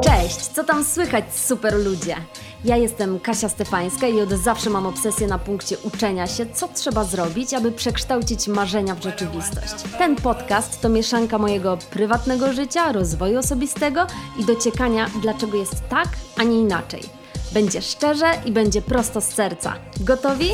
Cześć, co tam słychać super ludzie? Ja jestem Kasia Stefańska i od zawsze mam obsesję na punkcie uczenia się, co trzeba zrobić, aby przekształcić marzenia w rzeczywistość. Ten podcast to mieszanka mojego prywatnego życia, rozwoju osobistego i dociekania, dlaczego jest tak, a nie inaczej. Będzie szczerze i będzie prosto z serca. Gotowi?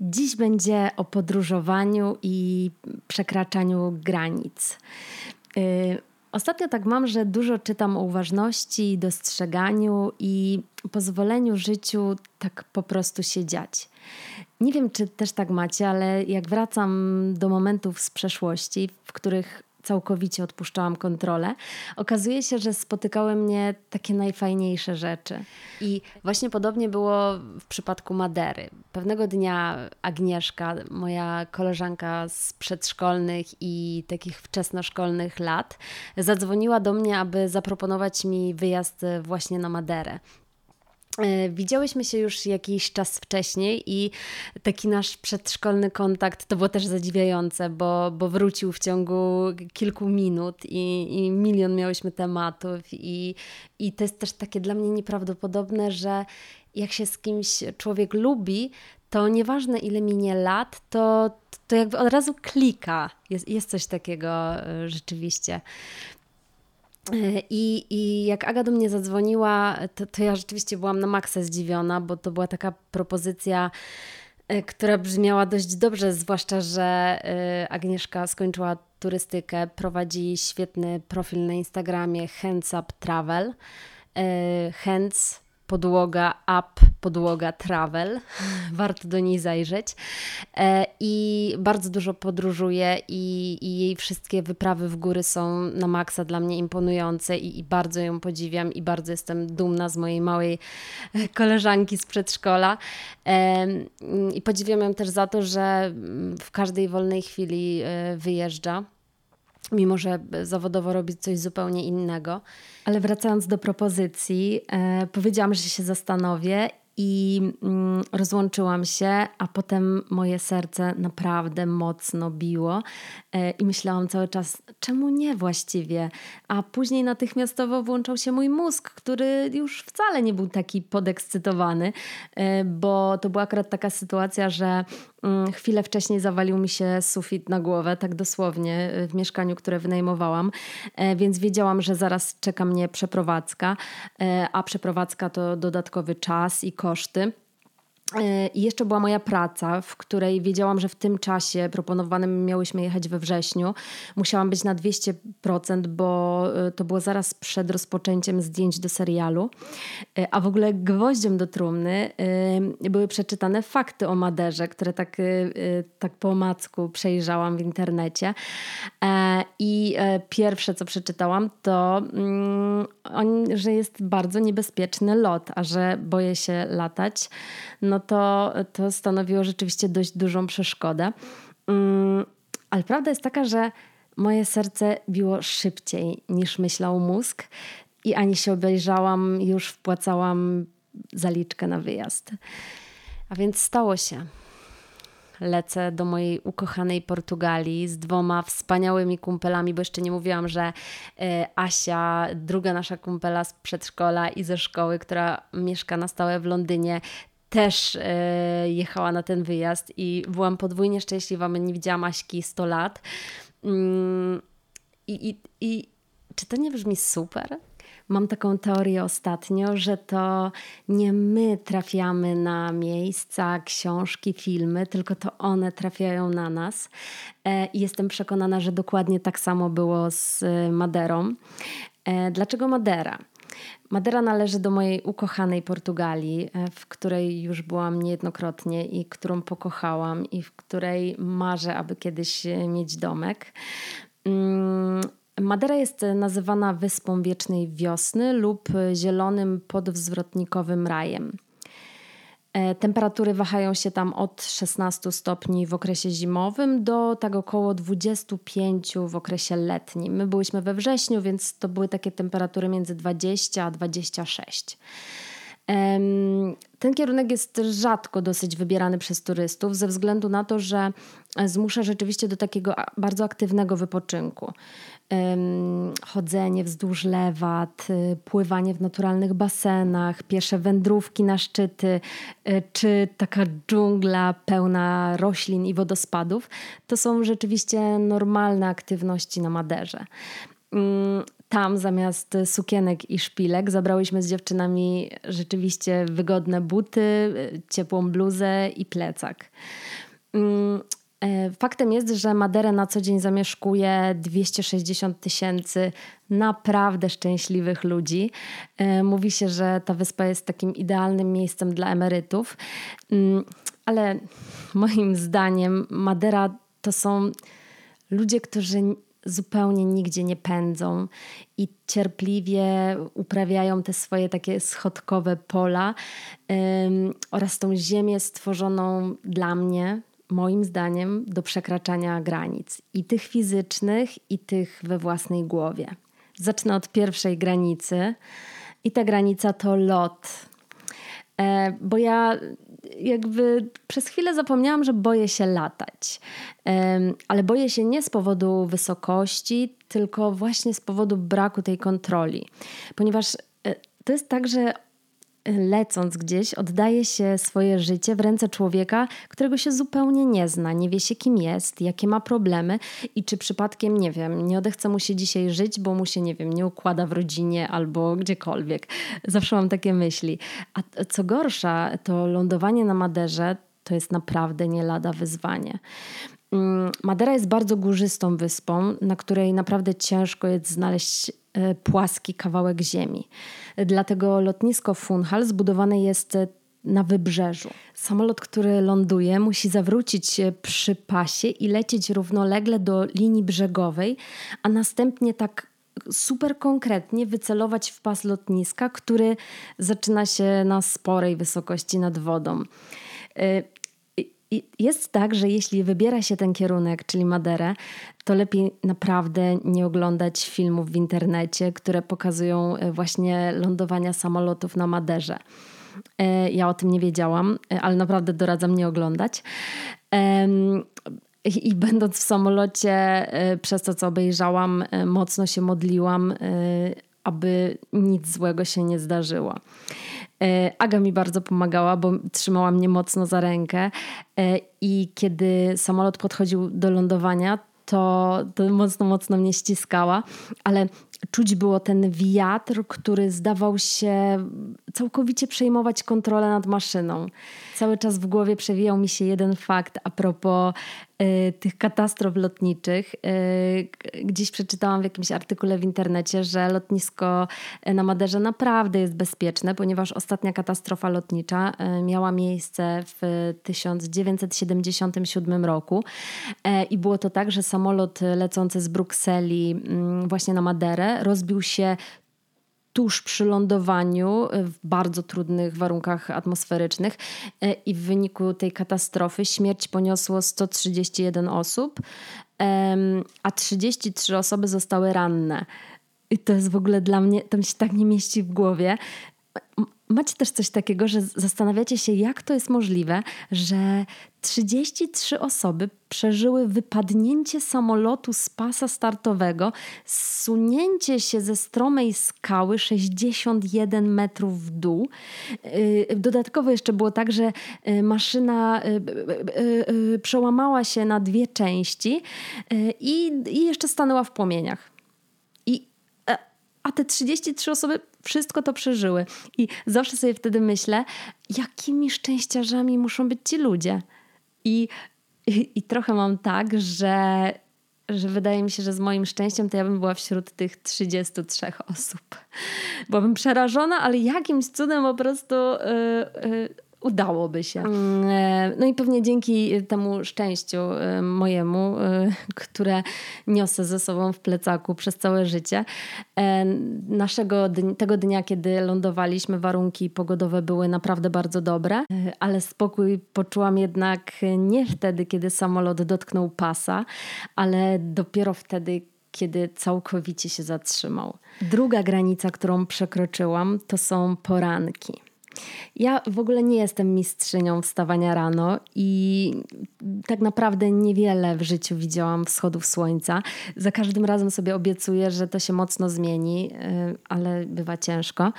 Dziś będzie o podróżowaniu i przekraczaniu granic. Yy, Ostatnio tak mam, że dużo czytam o uważności, dostrzeganiu i pozwoleniu życiu tak po prostu się dziać. Nie wiem, czy też tak macie, ale jak wracam do momentów z przeszłości, w których całkowicie odpuszczałam kontrolę, okazuje się, że spotykały mnie takie najfajniejsze rzeczy. I właśnie podobnie było w przypadku Madery. Pewnego dnia Agnieszka, moja koleżanka z przedszkolnych i takich wczesnoszkolnych lat, zadzwoniła do mnie, aby zaproponować mi wyjazd właśnie na Maderę. E, Widziałyśmy się już jakiś czas wcześniej i taki nasz przedszkolny kontakt to było też zadziwiające, bo, bo wrócił w ciągu kilku minut i, i milion miałyśmy tematów i, i to jest też takie dla mnie nieprawdopodobne, że jak się z kimś człowiek lubi, to nieważne ile minie lat, to, to jakby od razu klika. Jest, jest coś takiego e, rzeczywiście. I, I jak Aga do mnie zadzwoniła, to, to ja rzeczywiście byłam na maksa zdziwiona, bo to była taka propozycja, e, która brzmiała dość dobrze, zwłaszcza, że e, Agnieszka skończyła turystykę, prowadzi świetny profil na Instagramie Hands Up Travel. E, Hands podłoga up, podłoga travel. Warto do niej zajrzeć. E, I bardzo dużo podróżuje i, i, jej wszystkie wyprawy w góry są na maksa dla mnie imponujące i, i, bardzo ją podziwiam i bardzo jestem dumna z mojej małej koleżanki z przedszkola. E, I podziwiam ją też za to, że w każdej wolnej chwili e, wyjeżdża mimo że zawodowo robi coś zupełnie innego. Ale wracając do propozycji, e, powiedziałam, że się zastanowię i mm, rozłączyłam się, a potem moje serce naprawdę mocno biło e, i myślałam cały czas, czemu nie właściwie? A później natychmiastowo włączał się mój mózg, który już wcale nie był taki podekscytowany, e, bo to była akurat taka sytuacja, że mm, chwilę wcześniej zawalił mi się sufit na głowę, tak dosłownie, e, w mieszkaniu, które wynajmowałam, więc wiedziałam, że zaraz czeka mnie przeprowadzka, a przeprowadzka to dodatkowy czas i koszty. E, I jeszcze była moja praca, w której wiedziałam, że w tym czasie proponowanym miałyśmy jechać we wrześniu. Musiałam być na 200%, bo e, to było zaraz przed rozpoczęciem zdjęć do serialu. E, A w ogóle gwoździem do trumny były przeczytane fakty o Maderze, które tak, tak po omacku przejrzałam w internecie. I pierwsze, co przeczytałam, to mm, że jest bardzo niebezpieczny lot, a że boję się latać no to, to stanowiło rzeczywiście dość dużą przeszkodę. Mm, ale prawda jest taka, że moje serce biło szybciej niż myślał mózg i ani się obejrzałam, już wpłacałam zaliczkę na wyjazd. A więc stało się. Lecę do mojej ukochanej Portugalii z dwoma wspaniałymi kumpelami, bo jeszcze nie mówiłam, że e, Asia, druga nasza kumpela z przedszkola i ze szkoły, która mieszka na stałe w Londynie, też e, jechała na ten wyjazd i byłam podwójnie szczęśliwa, bo nie widziałam Aśki 100 lat. Mm, i, i, I czy to nie brzmi super? Mam taką teorię ostatnio, że to nie my trafiamy na miejsca, książki, filmy, tylko to one trafiają na nas. E, I jestem przekonana, że dokładnie tak samo było z Maderą. E, dlaczego Madera? Madera należy do mojej ukochanej Portugalii, e, w której już byłam niejednokrotnie i którą pokochałam i w której marzę, aby kiedyś e, mieć domek. Mm, Madera jest nazywana wyspą wiecznej wiosny lub zielonym podwzwrotnikowym rajem. E, temperatury wahają się tam od 16 stopni w okresie zimowym do tak około 25 w okresie letnim. My byliśmy we wrześniu, więc to były takie temperatury między 20 a 26. Ten kierunek jest rzadko dosyć wybierany przez turystów ze względu na to, że zmusza rzeczywiście do takiego bardzo aktywnego wypoczynku. Chodzenie wzdłuż lewat, y, pływanie w naturalnych basenach, piesze wędrówki na szczyty, y, czy taka dżungla pełna roślin i wodospadów, to są rzeczywiście normalne aktywności na Maderze. Mm, tam zamiast sukienek i szpilek zabrałyśmy z dziewczynami rzeczywiście wygodne buty, ciepłą bluzę i plecak. E, faktem jest, że Maderę na co dzień zamieszkuje 260 tysięcy naprawdę szczęśliwych ludzi. E, mówi się, że ta wyspa jest takim idealnym miejscem dla emerytów, mm, ale moim zdaniem Madera to są ludzie, którzy zupełnie nigdzie nie pędzą i cierpliwie uprawiają te swoje takie schodkowe pola oraz tą ziemię stworzoną dla mnie, moim zdaniem, do przekraczania granic i tych fizycznych, i tych we własnej głowie. Zacznę od pierwszej granicy i ta granica to lot. E, bo ja jakby przez chwilę zapomniałam, że boję się latać. Ale boję się nie z powodu wysokości, tylko właśnie z powodu braku tej kontroli. Ponieważ e, to jest tak, że lecąc gdzieś, oddaje się swoje życie w ręce człowieka, którego się zupełnie nie zna, nie wie się kim jest, jakie ma problemy i czy przypadkiem, nie wiem, nie odechce mu się dzisiaj żyć, bo mu się, nie wiem, nie układa w rodzinie albo gdziekolwiek. Zawsze mam takie myśli. A co gorsza, to lądowanie na Maderze to jest naprawdę nie lada wyzwanie. Mm, Madera jest bardzo górzystą wyspą, na której naprawdę ciężko jest znaleźć płaski kawałek ziemi. Dlatego lotnisko Funchal zbudowane jest e, na wybrzeżu. Samolot, który ląduje, musi zawrócić przy pasie i lecieć równolegle do linii brzegowej, a następnie tak super konkretnie wycelować w pas lotniska, który zaczyna się na sporej wysokości nad wodą. E, jest tak, że jeśli wybiera się ten kierunek, czyli Maderę, to lepiej naprawdę nie oglądać filmów w internecie, które pokazują e, właśnie lądowania samolotów na Maderze. E, ja o tym nie wiedziałam, e, ale naprawdę doradzam nie oglądać. I będąc w samolocie, przez to co obejrzałam, mocno się modliłam, aby nic złego się nie zdarzyło. Aga mi bardzo pomagała, bo trzymała mnie mocno za rękę i kiedy samolot podchodził do lądowania, to, to mocno, mocno mnie ściskała, ale czuć było ten wiatr, który zdawał się całkowicie przejmować kontrolę nad maszyną. Cały czas w głowie przewijał mi się jeden fakt a propos y, tych katastrof lotniczych. Y, gdzieś przeczytałam w jakimś artykule w internecie, że lotnisko na Maderze naprawdę jest bezpieczne, ponieważ ostatnia katastrofa lotnicza y, miała miejsce w 1977 roku i było to tak, że samolot lecący z Brukseli mm, właśnie na Maderę rozbił się tuż przy lądowaniu w bardzo trudnych warunkach atmosferycznych e, i w wyniku tej katastrofy śmierć poniosło 131 osób, a 33 osoby zostały ranne. I to jest w ogóle dla mnie, to mi się tak nie mieści w głowie. Macie też coś takiego, że zastanawiacie się, jak to jest możliwe, że 33 osoby przeżyły wypadnięcie samolotu z pasa startowego, zsunięcie się ze stromej skały 61 metrów w dół. Y, dodatkowo jeszcze było tak, że y, maszyna y, przełamała się na dwie części i jeszcze stanęła w płomieniach a te 33 osoby wszystko to przeżyły. I zawsze sobie wtedy myślę, jakimi szczęściarzami muszą być ci ludzie. I, i, i trochę mam tak, że, że wydaje mi się, że z moim szczęściem to ja bym była wśród tych 33 osób. Byłabym przerażona, ale jakimś cudem po prostu yy, yy, udałoby się. Mm, e, no i pewnie dzięki temu szczęściu e, mojemu, e, które niosę ze sobą w plecaku przez całe życie, naszego tego dnia, kiedy lądowaliśmy, warunki pogodowe były naprawdę bardzo dobre, ale spokój poczułam jednak nie wtedy, kiedy samolot dotknął pasa, ale dopiero wtedy, kiedy całkowicie się zatrzymał. Druga granica, którą przekroczyłam, to są poranki. Ja w ogóle nie jestem mistrzynią wstawania rano i tak naprawdę niewiele w życiu widziałam wschodów słońca. Za każdym razem sobie obiecuję, że to się mocno zmieni, y, ale bywa ciężko.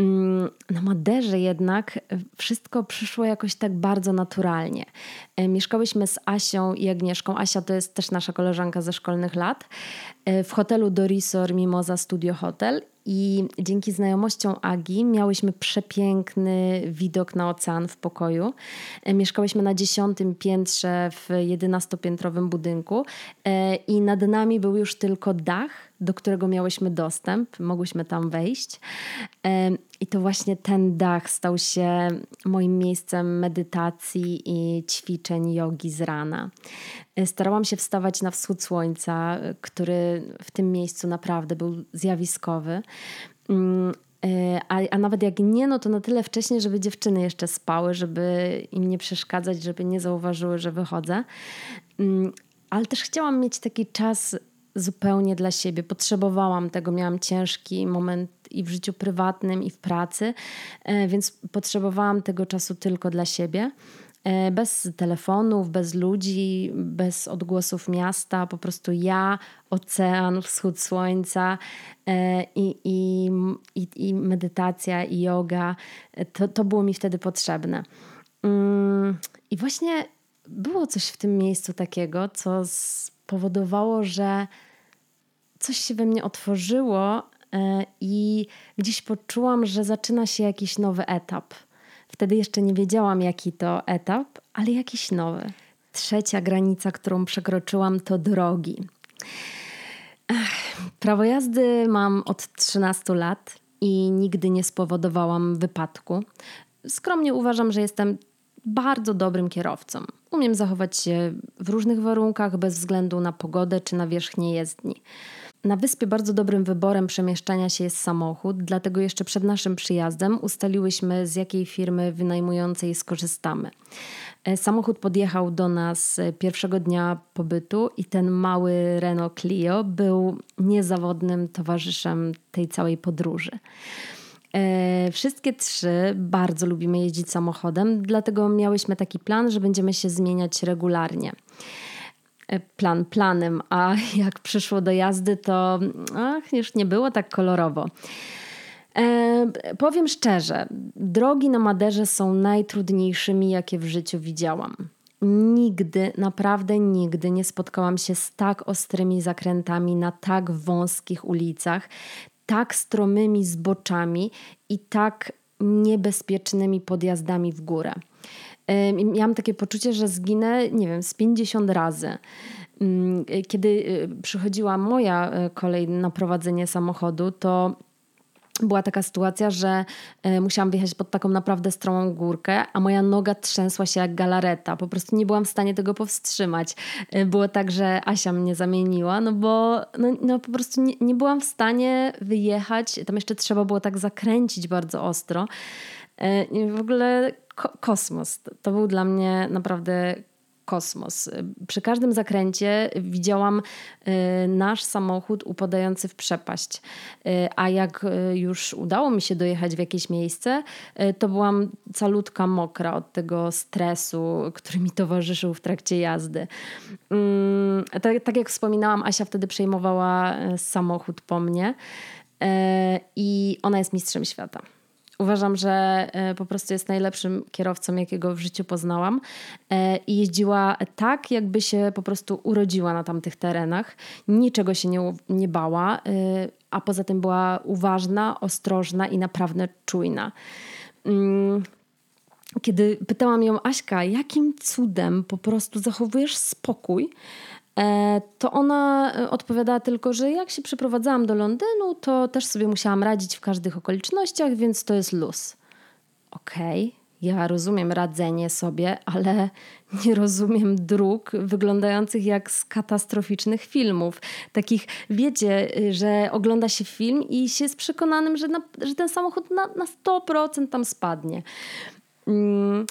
Mm, na Maderze jednak wszystko przyszło jakoś tak bardzo naturalnie. E, mieszkałyśmy z Asią i Agnieszką. Asia to jest też nasza koleżanka ze szkolnych lat. E, w hotelu Dorisor Mimoza Studio Hotel i dzięki znajomościom Agi miałyśmy przepiękny widok na ocean w pokoju. E, mieszkałyśmy na dziesiątym piętrze w jedenastopiętrowym budynku i nad nami był już tylko dach do którego miałyśmy dostęp, mogłyśmy tam wejść. I to właśnie ten dach stał się moim miejscem medytacji i ćwiczeń jogi z rana. E, starałam się wstawać na wschód słońca, który w tym miejscu naprawdę był zjawiskowy. Mm, e, a, a, nawet jak nie, no to na tyle wcześnie, żeby dziewczyny jeszcze spały, żeby im nie przeszkadzać, żeby nie zauważyły, że wychodzę. Mm, ale też chciałam mieć taki czas zupełnie dla siebie. Potrzebowałam tego, miałam ciężki moment i w życiu prywatnym, i w pracy, e, więc potrzebowałam tego czasu tylko dla siebie. E, bez telefonów, bez ludzi, bez odgłosów miasta, po prostu ja, ocean, wschód słońca e, i, i, i, i medytacja, i yoga. To, to było mi wtedy potrzebne. Mm, I właśnie było coś w tym miejscu takiego, co spowodowało, że coś się we mnie otworzyło e, i gdzieś poczułam, że zaczyna się jakiś nowy etap. Wtedy jeszcze nie wiedziałam, jaki to etap, ale jakiś nowy. Trzecia granica, którą przekroczyłam, to drogi. Ech, prawo jazdy mam od 13 lat i nigdy nie spowodowałam wypadku. Skromnie uważam, że jestem bardzo dobrym kierowcą. Umiem zachować się w różnych warunkach bez względu na pogodę czy na wierzchnię jezdni. Na wyspie bardzo dobrym wyborem przemieszczania się jest samochód, dlatego jeszcze przed naszym przyjazdem ustaliłyśmy, z jakiej firmy wynajmującej skorzystamy. E, samochód podjechał do nas e, pierwszego dnia pobytu i ten mały Renault Clio był niezawodnym towarzyszem tej całej podróży. E, wszystkie trzy bardzo lubimy jeździć samochodem, dlatego miałyśmy taki plan, że będziemy się zmieniać regularnie. E, plan planem, a jak przyszło do jazdy, to ach, już nie było tak kolorowo. E, powiem szczerze, drogi na Maderze są najtrudniejszymi, jakie w życiu widziałam. Nigdy, naprawdę nigdy nie spotkałam się z tak ostrymi zakrętami na tak wąskich ulicach, tak stromymi zboczami i tak niebezpiecznymi podjazdami w górę. Miałam takie poczucie, że zginę, nie wiem, z 50 razy. Mm, kiedy y, przychodziła moja y, kolej na prowadzenie samochodu, to była taka sytuacja, że y, musiałam wjechać pod taką naprawdę stromą górkę, a moja noga trzęsła się jak galareta. Po prostu nie byłam w stanie tego powstrzymać. Było tak, że Asia mnie zamieniła, no bo no, no po prostu nie, nie byłam w stanie wyjechać. Tam jeszcze trzeba było tak zakręcić bardzo ostro. I w ogóle ko kosmos. To był dla mnie naprawdę kosmos. Przy każdym zakręcie widziałam y, nasz samochód upadający w przepaść. Y, a jak y, już udało mi się dojechać w jakieś miejsce, to byłam calutka mokra od tego stresu, który mi towarzyszył w trakcie jazdy. Mm, tak, tak jak wspominałam, Asia wtedy przejmowała samochód po mnie i ona jest mistrzem świata. Uważam, że e, po prostu jest najlepszym kierowcą, jakiego w życiu poznałam. E, I jeździła tak, jakby się po prostu urodziła na tamtych terenach. Niczego się nie, nie bała, e, a poza tym była uważna, ostrożna i naprawdę czujna. Mm, kiedy pytałam ją, Aśka, jakim cudem po prostu zachowujesz spokój, to ona e, odpowiadała tylko, że jak się przeprowadzałam do Londynu, to też sobie musiałam radzić w każdych okolicznościach, więc to jest luz. Okej, okay. Ja rozumiem radzenie sobie, ale nie rozumiem dróg wyglądających jak z katastroficznych filmów. Takich, wiecie, że ogląda się film i się jest przekonanym, że, na, że ten samochód na, na 100% tam spadnie. Mm,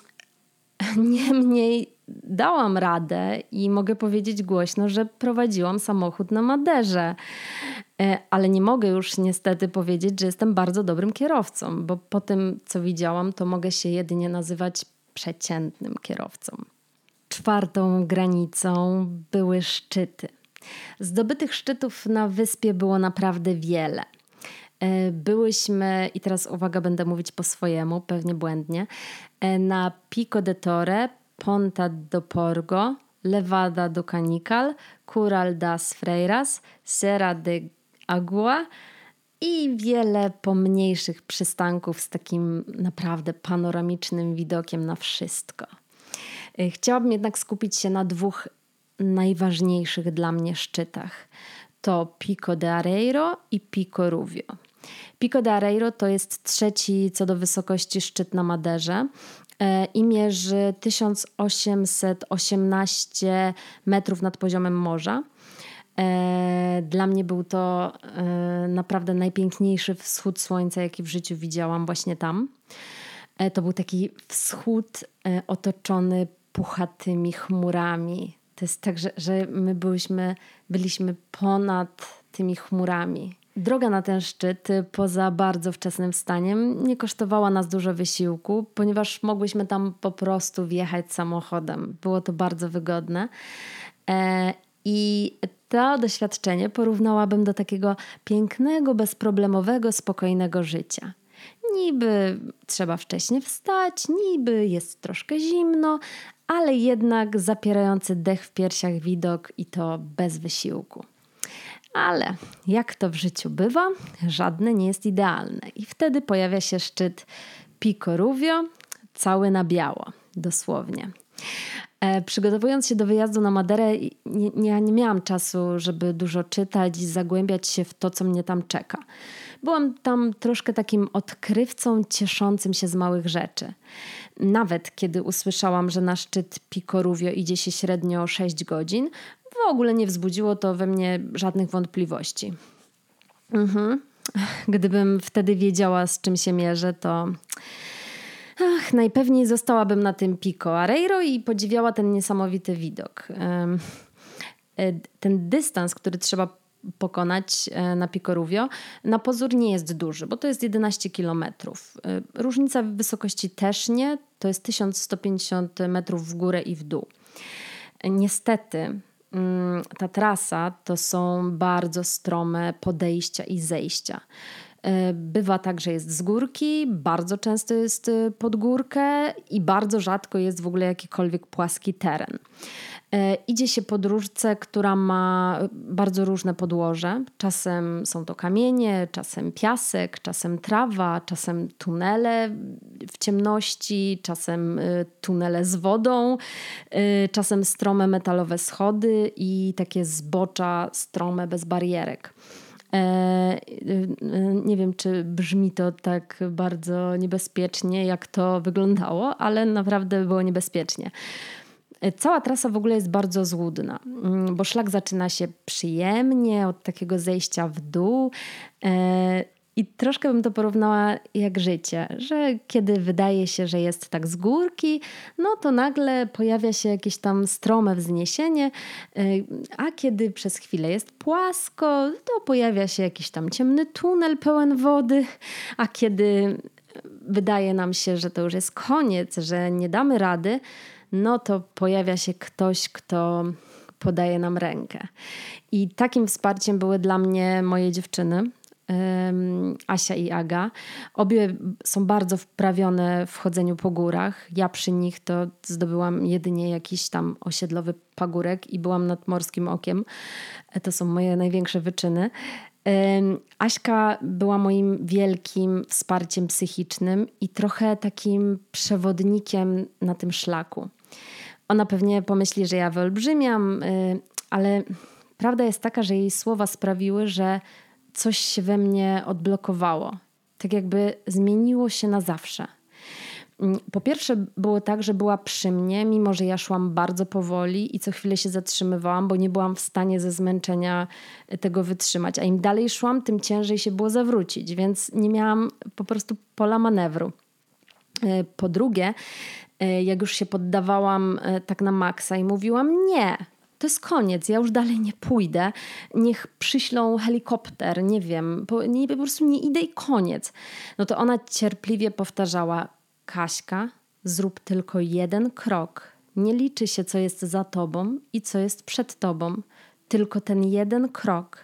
niemniej dałam radę i mogę powiedzieć głośno, że prowadziłam samochód na Maderze. E, ale nie mogę już niestety powiedzieć, że jestem bardzo dobrym kierowcą, bo po tym, co widziałam, to mogę się jedynie nazywać przeciętnym kierowcą. Czwartą granicą były szczyty. Zdobytych szczytów na wyspie było naprawdę wiele. E, byłyśmy, i teraz uwaga, będę mówić po swojemu, pewnie błędnie, e, na Pico de Torre, Ponta do Porgo, Levada do Canical, Cural das Freiras, Serra de Agua i wiele pomniejszych przystanków z takim naprawdę panoramicznym widokiem na wszystko. Y, chciałabym jednak skupić się na dwóch najważniejszych dla mnie szczytach. To Pico de Areiro i Pico Ruvio. Pico de Areiro to jest trzeci co do wysokości szczyt na Maderze e, i mierzy 1818 metrów nad poziomem morza. E, dla mnie był to e, naprawdę najpiękniejszy wschód słońca, jaki w życiu widziałam właśnie tam. To był taki wschód otoczony puchatymi chmurami. To jest tak, że, że my byliśmy, byliśmy ponad tymi chmurami. Droga na ten szczyt, poza bardzo wczesnym wstaniem, nie kosztowała nas dużo wysiłku, ponieważ mogłyśmy tam po prostu wjechać samochodem. Było to bardzo wygodne. I to doświadczenie porównałabym do takiego pięknego, bezproblemowego, spokojnego życia. Niby trzeba wcześnie wstać, niby jest troszkę zimno, ale jednak zapierający dech w piersiach widok i to bez wysiłku. Ale jak to w życiu bywa, żadne nie jest idealne. I wtedy pojawia się szczyt Pico Ruvio, cały na biało, dosłownie. E, przygotowując się do wyjazdu na Maderę, nie, ja nie miałam czasu, żeby dużo czytać i zagłębiać się w to, co mnie tam czeka. Byłam tam troszkę takim odkrywcą, cieszącym się z małych rzeczy. Nawet kiedy usłyszałam, że na szczyt Picoruvio idzie się średnio 6 godzin, w ogóle nie wzbudziło to we mnie żadnych wątpliwości. Mhm. Gdybym wtedy wiedziała, z czym się mierzę, to Ach, najpewniej zostałabym na tym Pico Areiro i podziwiała ten niesamowity widok. E, ten dystans, który trzeba pokonać e, na Pico Ruvio, na pozór nie jest duży, bo to jest 11 kilometrów. E, różnica w wysokości też nie, to jest 1150 metrów w górę i w dół. Niestety ta trasa to są bardzo strome podejścia i zejścia. E, bywa tak, że jest z górki, bardzo często jest e, pod górkę i bardzo rzadko jest w ogóle jakikolwiek płaski teren. E, idzie się podróżce, która ma bardzo różne podłoże. Czasem są to kamienie, czasem piasek, czasem trawa, czasem tunele w ciemności, czasem tunele z wodą, czasem strome metalowe schody i takie zbocza strome bez barierek. E, e, nie wiem, czy brzmi to tak bardzo niebezpiecznie, jak to wyglądało, ale naprawdę było niebezpiecznie. E, cała trasa w ogóle jest bardzo złudna, mm, bo szlak zaczyna się przyjemnie od takiego zejścia w dół i troszkę bym to porównała jak życie, że kiedy wydaje się, że jest tak z górki, no to nagle pojawia się jakieś tam strome wzniesienie, y, a kiedy przez chwilę jest płasko, to pojawia się jakiś tam ciemny tunel pełen wody, a kiedy wydaje nam się, że to już jest koniec, że nie damy rady, no to pojawia się ktoś, kto podaje nam rękę. I takim wsparciem były dla mnie moje dziewczyny Asia i Aga. Obie są bardzo wprawione w chodzeniu po górach. Ja przy nich to zdobyłam jedynie jakiś tam osiedlowy pagórek i byłam nad morskim okiem. E, to są moje największe wyczyny. Aśka była moim wielkim wsparciem psychicznym i trochę takim przewodnikiem na tym szlaku. Ona pewnie pomyśli, że ja wyolbrzymiam, y, ale prawda jest taka, że jej słowa sprawiły, że coś się we mnie odblokowało. Tak jakby zmieniło się na zawsze. Mm, po pierwsze, było tak, że była przy mnie, mimo że ja szłam bardzo powoli i co chwilę się zatrzymywałam, bo nie byłam w stanie ze zmęczenia tego wytrzymać. A im dalej szłam, tym ciężej się było zawrócić, więc nie miałam po prostu pola manewru. E, po drugie, jak już się poddawałam e, tak na maksa i mówiłam nie, to jest koniec, ja już dalej nie pójdę, niech przyślą helikopter, nie wiem, po, nie, po prostu nie idę i koniec. No to ona cierpliwie powtarzała, Kaśka, zrób tylko jeden krok. Nie liczy się, co jest za tobą i co jest przed tobą. Tylko ten jeden krok.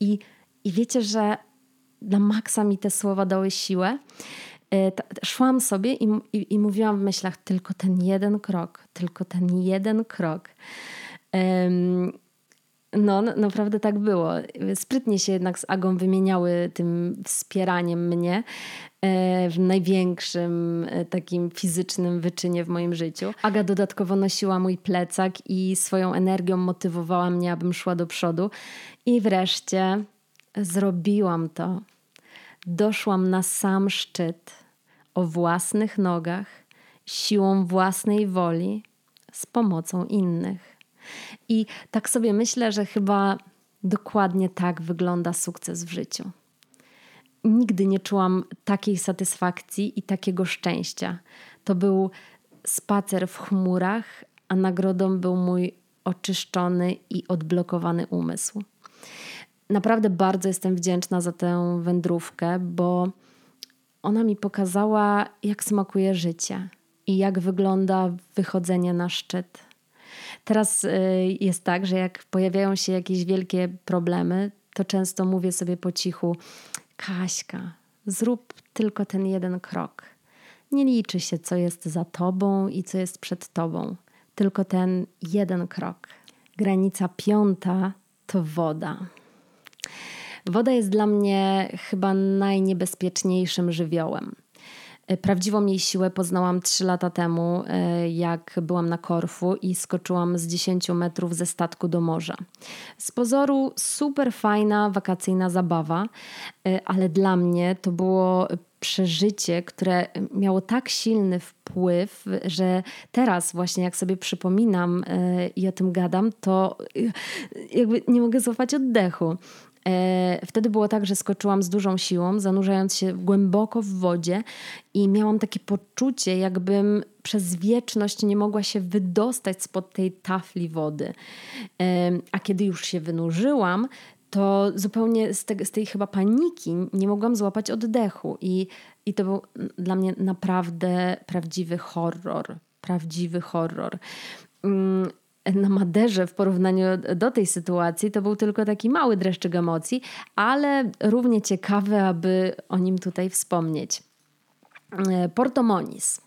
I, i wiecie, że na maksa mi te słowa dały siłę. E, szłam sobie i, i, i mówiłam w myślach tylko ten jeden krok, tylko ten jeden krok. No, naprawdę tak było. Sprytnie się jednak z Agą wymieniały tym wspieraniem mnie e, w największym e, takim fizycznym wyczynie w moim życiu. Aga dodatkowo nosiła mój plecak i swoją energią motywowała mnie, abym szła do przodu. I wreszcie zrobiłam to. Doszłam na sam szczyt o własnych nogach, siłą własnej woli, z pomocą innych. I tak sobie myślę, że chyba dokładnie tak wygląda sukces w życiu. Nigdy nie czułam takiej satysfakcji i takiego szczęścia. To był spacer w chmurach, a nagrodą był mój oczyszczony i odblokowany umysł. Naprawdę bardzo jestem wdzięczna za tę wędrówkę, bo ona mi pokazała, jak smakuje życie i jak wygląda wychodzenie na szczyt. Teraz y, jest tak, że jak pojawiają się jakieś wielkie problemy, to często mówię sobie po cichu: Kaśka, zrób tylko ten jeden krok. Nie liczy się, co jest za tobą i co jest przed tobą, tylko ten jeden krok. Granica piąta to woda. Woda jest dla mnie chyba najniebezpieczniejszym żywiołem. E, prawdziwą jej siłę poznałam 3 lata temu, e, jak byłam na Korfu i skoczyłam z 10 metrów ze statku do morza. Z pozoru super fajna wakacyjna zabawa, e, ale dla mnie to było przeżycie, które miało tak silny wpływ, że teraz właśnie jak sobie przypominam i o tym gadam, to jakby nie mogę złapać oddechu. E, wtedy było tak, że skoczyłam z dużą siłą, zanurzając się głęboko w wodzie i miałam takie poczucie, jakbym przez wieczność nie mogła się wydostać spod tej tafli wody. E, a kiedy już się wynurzyłam, to zupełnie z, te, z tej chyba paniki nie mogłam złapać oddechu. I, I to był dla mnie naprawdę prawdziwy horror. Prawdziwy horror. Na Maderze w porównaniu do tej sytuacji to był tylko taki mały dreszczyk emocji, ale równie ciekawy, aby o nim tutaj wspomnieć. E, Porto Moniz.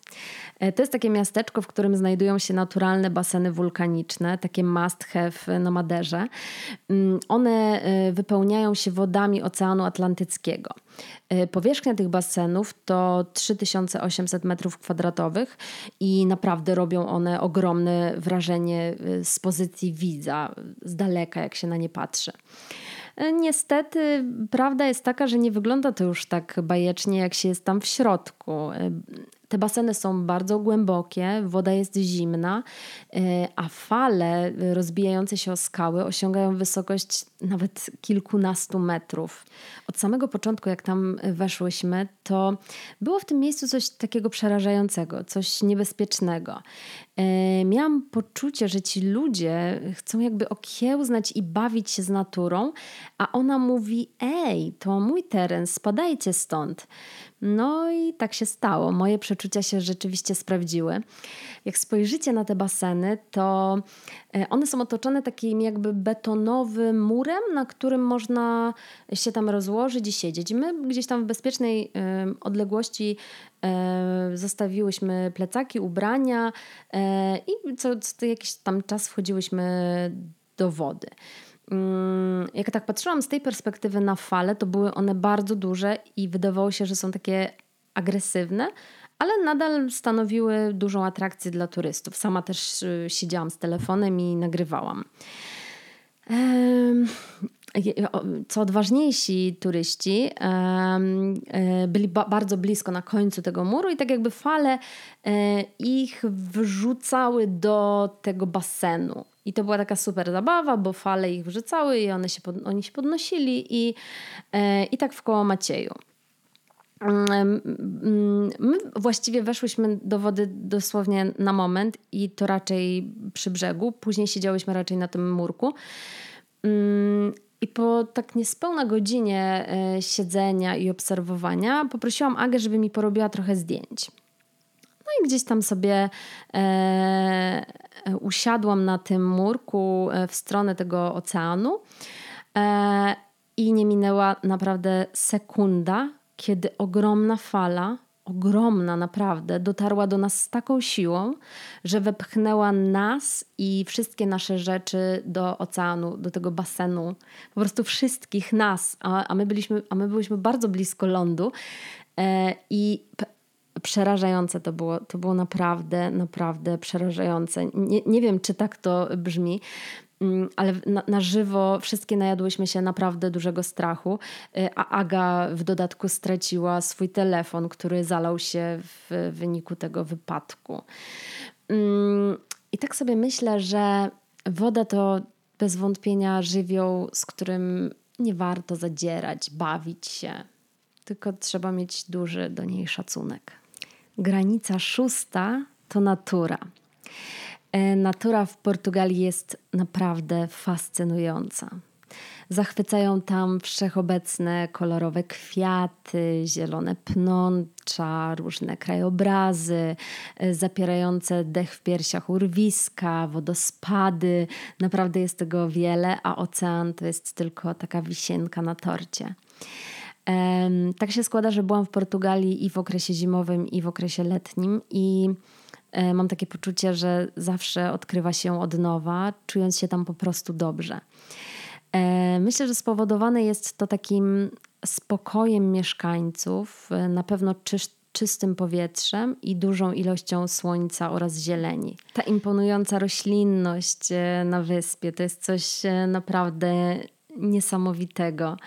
E, to jest takie miasteczko, w którym znajdują się naturalne baseny wulkaniczne, takie must have na Maderze. Mm, one e, wypełniają się wodami Oceanu Atlantyckiego. E, powierzchnia tych basenów to 3800 m2 i naprawdę robią one ogromne wrażenie z pozycji widza, z daleka, jak się na nie patrzy. Niestety, prawda jest taka, że nie wygląda to już tak bajecznie, jak się jest tam w środku. Te baseny są bardzo głębokie, woda jest zimna, e, a fale rozbijające się o skały osiągają wysokość nawet kilkunastu metrów. Od samego początku, jak tam weszłyśmy, to było w tym miejscu coś takiego przerażającego, coś niebezpiecznego. E, miałam poczucie, że ci ludzie chcą jakby okiełznać i bawić się z naturą, a ona mówi: Ej, to mój teren, spadajcie stąd. No i tak się stało. Moje przeczucia się rzeczywiście sprawdziły. Jak spojrzycie na te baseny, to e, one są otoczone takim jakby betonowym murem, na którym można się tam rozłożyć i siedzieć. My gdzieś tam w bezpiecznej odległości e, zostawiłyśmy plecaki, ubrania e, i co, co jakiś tam czas wchodziłyśmy do wody. Mm, jak tak patrzyłam z tej perspektywy na fale, to były one bardzo duże i wydawało się, że są takie agresywne, ale nadal stanowiły dużą atrakcję dla turystów. Sama też y, siedziałam z telefonem i nagrywałam. co odważniejsi turyści byli bardzo blisko na końcu tego muru i tak jakby fale ich wrzucały do tego basenu. I to była taka super zabawa, bo fale ich wrzucały i one się pod, oni się podnosili i, i tak w koło Macieju. My właściwie weszłyśmy do wody dosłownie na moment i to raczej przy brzegu. Później siedziałyśmy raczej na tym murku. I po tak niespełna godzinie e, siedzenia i obserwowania poprosiłam Agę, żeby mi porobiła trochę zdjęć. No i gdzieś tam sobie e, e usiadłam na tym murku e, w stronę tego oceanu e, i nie minęła naprawdę sekunda, kiedy ogromna fala, ogromna naprawdę, dotarła do nas z taką siłą, że wepchnęła nas i wszystkie nasze rzeczy do oceanu, do tego basenu. Po prostu wszystkich nas, a, a, my, byliśmy, a my byliśmy bardzo blisko lądu. E, I przerażające to było. To było naprawdę, naprawdę przerażające. Nie, nie wiem, czy tak to brzmi, Mm, ale na, na, żywo wszystkie najadłyśmy się naprawdę dużego strachu, y, a Aga w dodatku straciła swój telefon, który zalał się w wyniku tego wypadku. Mm, I tak sobie myślę, że woda to bez wątpienia żywioł, z którym nie warto zadzierać, bawić się, tylko trzeba mieć duży do niej szacunek. Granica szósta to natura. E, natura w Portugalii jest naprawdę fascynująca. Zachwycają tam wszechobecne kolorowe kwiaty, zielone pnącza, różne krajobrazy, e, zapierające dech w piersiach urwiska, wodospady. Naprawdę jest tego wiele, a ocean to jest tylko taka wisienka na torcie. Tak się składa, że byłam w Portugalii i w okresie zimowym, i w okresie letnim, i E, mam takie poczucie, że zawsze odkrywa się od nowa, czując się tam po prostu dobrze. E, myślę, że spowodowane jest to takim spokojem mieszkańców, e, na pewno czystym powietrzem i dużą ilością słońca oraz zieleni. Ta imponująca roślinność na wyspie to jest coś naprawdę niesamowitego.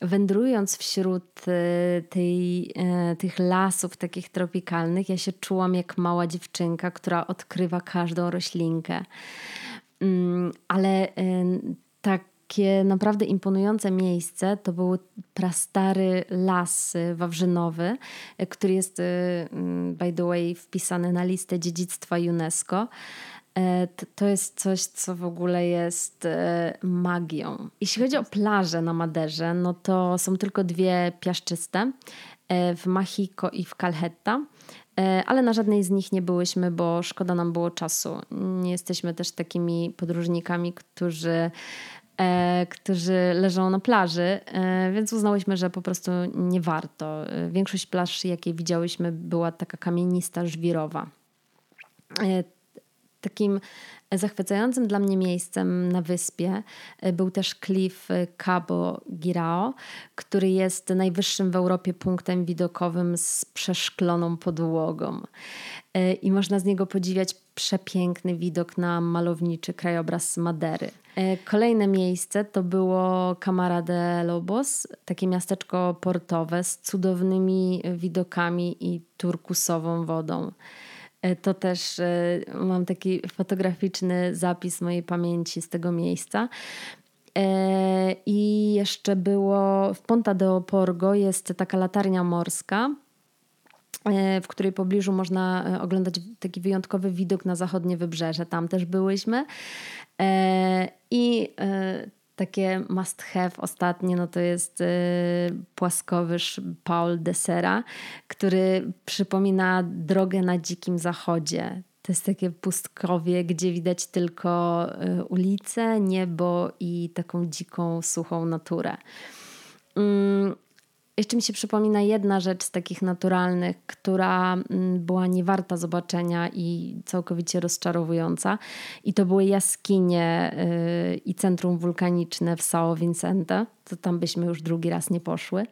Wędrując wśród e, tej, e, tych lasów takich tropikalnych, ja się czułam jak mała dziewczynka, która odkrywa każdą roślinkę. Ale e, takie naprawdę imponujące miejsce to był prastary las wawrzynowy, który jest by the way wpisany na listę dziedzictwa UNESCO. E, to jest coś, co w ogóle jest e, magią. Jeśli chodzi o plaże na Maderze, no to są tylko dwie piaszczyste e, w Machiko i w Calheta. Ale na żadnej z nich nie byłyśmy, bo szkoda nam było czasu. Nie jesteśmy też takimi podróżnikami, którzy którzy leżą na plaży, więc uznałyśmy, że po prostu nie warto. Większość plaż, jakie widziałyśmy, była taka kamienista, żwirowa. Takim zachwycającym dla mnie miejscem na wyspie e, był też klif Cabo Girao, który jest najwyższym w Europie punktem widokowym z przeszkloną podłogą. E, I można z niego podziwiać przepiękny widok na malowniczy krajobraz Madery. E, kolejne miejsce to było Camara de Lobos, takie miasteczko portowe z cudownymi widokami i turkusową wodą. E, to też e, mam taki fotograficzny zapis mojej pamięci z tego miejsca. E, I jeszcze było w Ponta de Oporgo jest taka latarnia morska, w której pobliżu można oglądać taki wyjątkowy widok na zachodnie wybrzeże. Tam też byłyśmy. I takie must have ostatnie, no to jest y, płaskowyż Paul Desera, który przypomina drogę na dzikim zachodzie. To jest takie pustkowie, gdzie widać tylko y, ulice, niebo i taką dziką, suchą naturę. Mm, jeszcze mi się przypomina jedna rzecz z takich naturalnych, która mm, była niewarta zobaczenia i całkowicie rozczarowująca. I to były jaskinie yy, i centrum wulkaniczne w São Vicente. To tam byśmy już drugi raz nie poszły.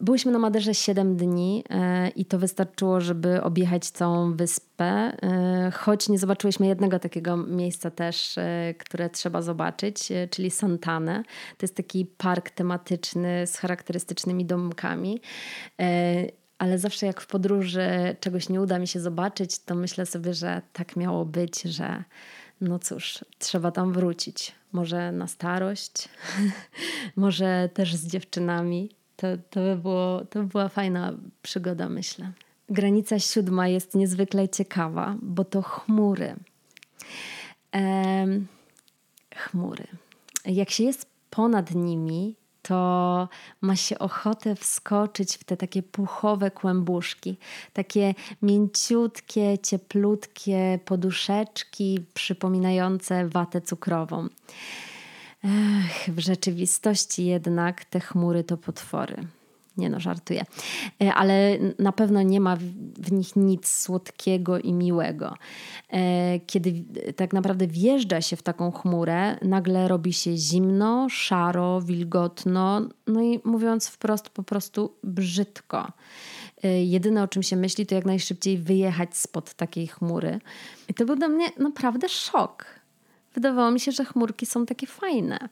Byłyśmy na Maderze 7 dni e, i to wystarczyło, żeby objechać całą wyspę, e, choć nie zobaczyłyśmy jednego takiego miejsca też, e, które trzeba zobaczyć, czyli Santanę. To jest taki park tematyczny z charakterystycznymi domkami. Ale zawsze jak w podróży czegoś nie uda mi się zobaczyć, to myślę sobie, że tak miało być, że no cóż, trzeba tam wrócić. Może na starość, może też z dziewczynami to, to, by było, to by była fajna przygoda, myślę. Granica siódma jest niezwykle ciekawa, bo to chmury. Ehm, chmury. Jak się jest ponad nimi, to ma się ochotę wskoczyć w te takie puchowe kłębuszki, takie mięciutkie, cieplutkie poduszeczki przypominające watę cukrową. Ech, w rzeczywistości jednak te chmury to potwory. Nie no, żartuję. E, ale na pewno nie ma w nich nic słodkiego i miłego. E, kiedy tak naprawdę wjeżdża się w taką chmurę, nagle robi się zimno, szaro, wilgotno, no i mówiąc wprost, po prostu brzydko. E, jedyne o czym się myśli, to jak najszybciej wyjechać spod takiej chmury. I to był dla mnie naprawdę szok wydawało mi się, że chmurki są takie fajne,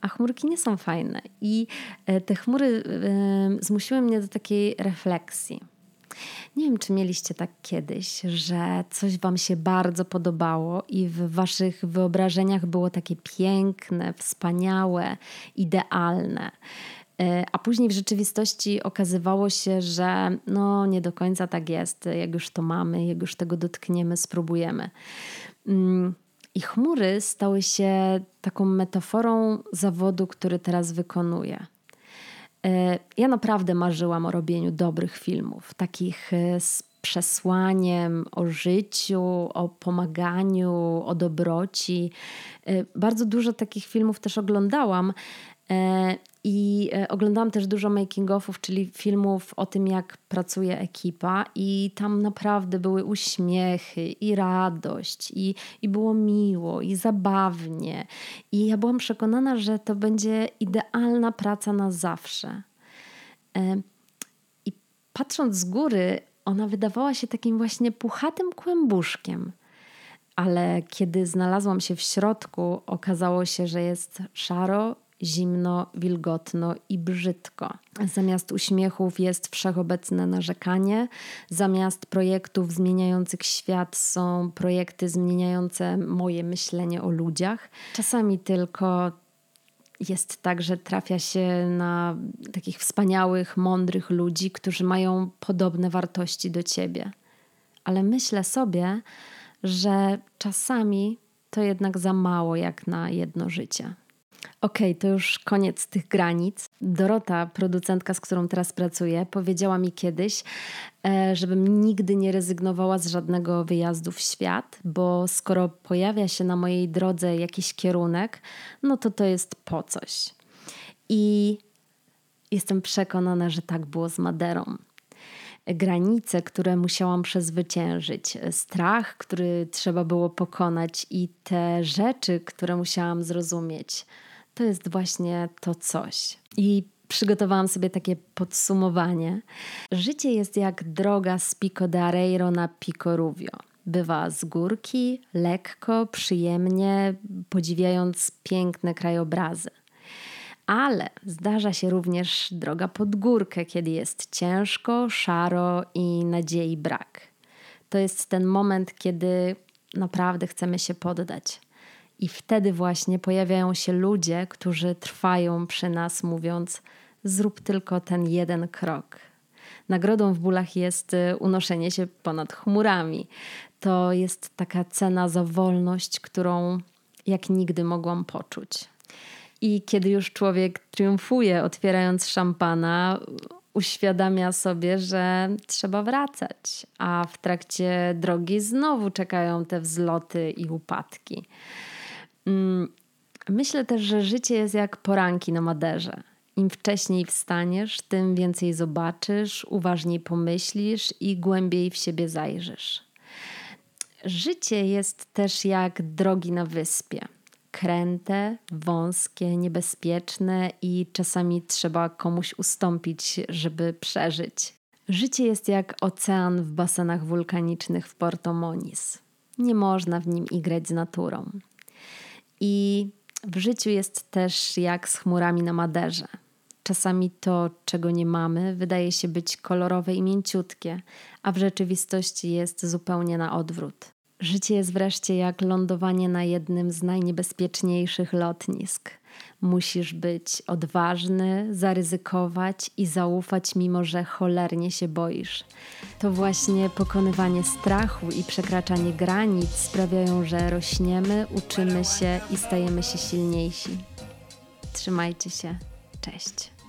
a chmurki nie są fajne. I e, te chmury zmusiły mnie do takiej refleksji. Nie wiem, czy mieliście tak kiedyś, że coś Wam się bardzo podobało i w Waszych wyobrażeniach było takie piękne, wspaniałe, idealne. E, a później w rzeczywistości okazywało się, że no nie do końca tak jest. Jak już to mamy, jak już tego dotkniemy, spróbujemy. I chmury stały się taką metaforą zawodu, który teraz wykonuję. E, ja naprawdę marzyłam o robieniu dobrych filmów, takich e, z przesłaniem o życiu, o pomaganiu, o dobroci. E, bardzo dużo takich filmów też oglądałam i e, oglądałam też dużo making-offów, czyli filmów o tym, jak pracuje ekipa, i tam naprawdę były uśmiechy i radość, i, i było miło, i zabawnie. I ja byłam przekonana, że to będzie idealna praca na zawsze. E, I patrząc z góry, ona wydawała się takim właśnie puchatym kłębuszkiem. Ale kiedy znalazłam się w środku, okazało się, że jest szaro zimno, wilgotno i brzydko. Zamiast uśmiechów jest wszechobecne narzekanie, zamiast projektów zmieniających świat są projekty zmieniające moje myślenie o ludziach. Czasami tylko jest tak, że trafia się na takich wspaniałych, mądrych ludzi, którzy mają podobne wartości do ciebie. Ale myślę sobie, że czasami to jednak za mało jak na jedno życie. Okej, okay, to już koniec tych granic. Dorota, producentka, z którą teraz pracuję, powiedziała mi kiedyś, e, żebym nigdy nie rezygnowała z żadnego wyjazdu w świat, bo skoro pojawia się na mojej drodze jakiś kierunek, no to to jest po coś. I jestem przekonana, że tak było z Maderą granice, które musiałam przezwyciężyć, strach, który trzeba było pokonać i te rzeczy, które musiałam zrozumieć to jest właśnie to coś. I przygotowałam sobie takie podsumowanie. Życie jest jak droga z Pico de Areiro na Pico Rubio. Bywa z górki, lekko, przyjemnie, podziwiając piękne krajobrazy. Ale zdarza się również droga pod górkę, kiedy jest ciężko, szaro i nadziei brak. To jest ten moment, kiedy naprawdę chcemy się poddać. I wtedy właśnie pojawiają się ludzie, którzy trwają przy nas, mówiąc: Zrób tylko ten jeden krok. Nagrodą w bólach jest y, unoszenie się ponad chmurami. To jest taka cena za wolność, którą jak nigdy mogłam poczuć. I kiedy już człowiek triumfuje, otwierając szampana, uświadamia sobie, że trzeba wracać, a w trakcie drogi znowu czekają te wzloty i upadki. Mm, myślę też, że życie jest jak poranki na Maderze. Im wcześniej wstaniesz, tym więcej zobaczysz, uważniej pomyślisz i głębiej w siebie zajrzysz. Życie jest też jak drogi na wyspie. kręte, wąskie, niebezpieczne i czasami trzeba komuś ustąpić, żeby przeżyć. Życie jest jak ocean w basenach wulkanicznych w Porto Moniz. Nie można w nim igrać z naturą. I w życiu jest też jak z chmurami na Maderze. Czasami to, czego nie mamy, wydaje się być kolorowe i mięciutkie, a w rzeczywistości jest zupełnie na odwrót. Życie jest wreszcie jak lądowanie na jednym z najniebezpieczniejszych lotnisk. Musisz być odważny, zaryzykować i zaufać, mimo że cholernie się boisz. To właśnie pokonywanie strachu i przekraczanie granic sprawiają, że rośniemy, uczymy się i stajemy się silniejsi. Trzymajcie się. Cześć.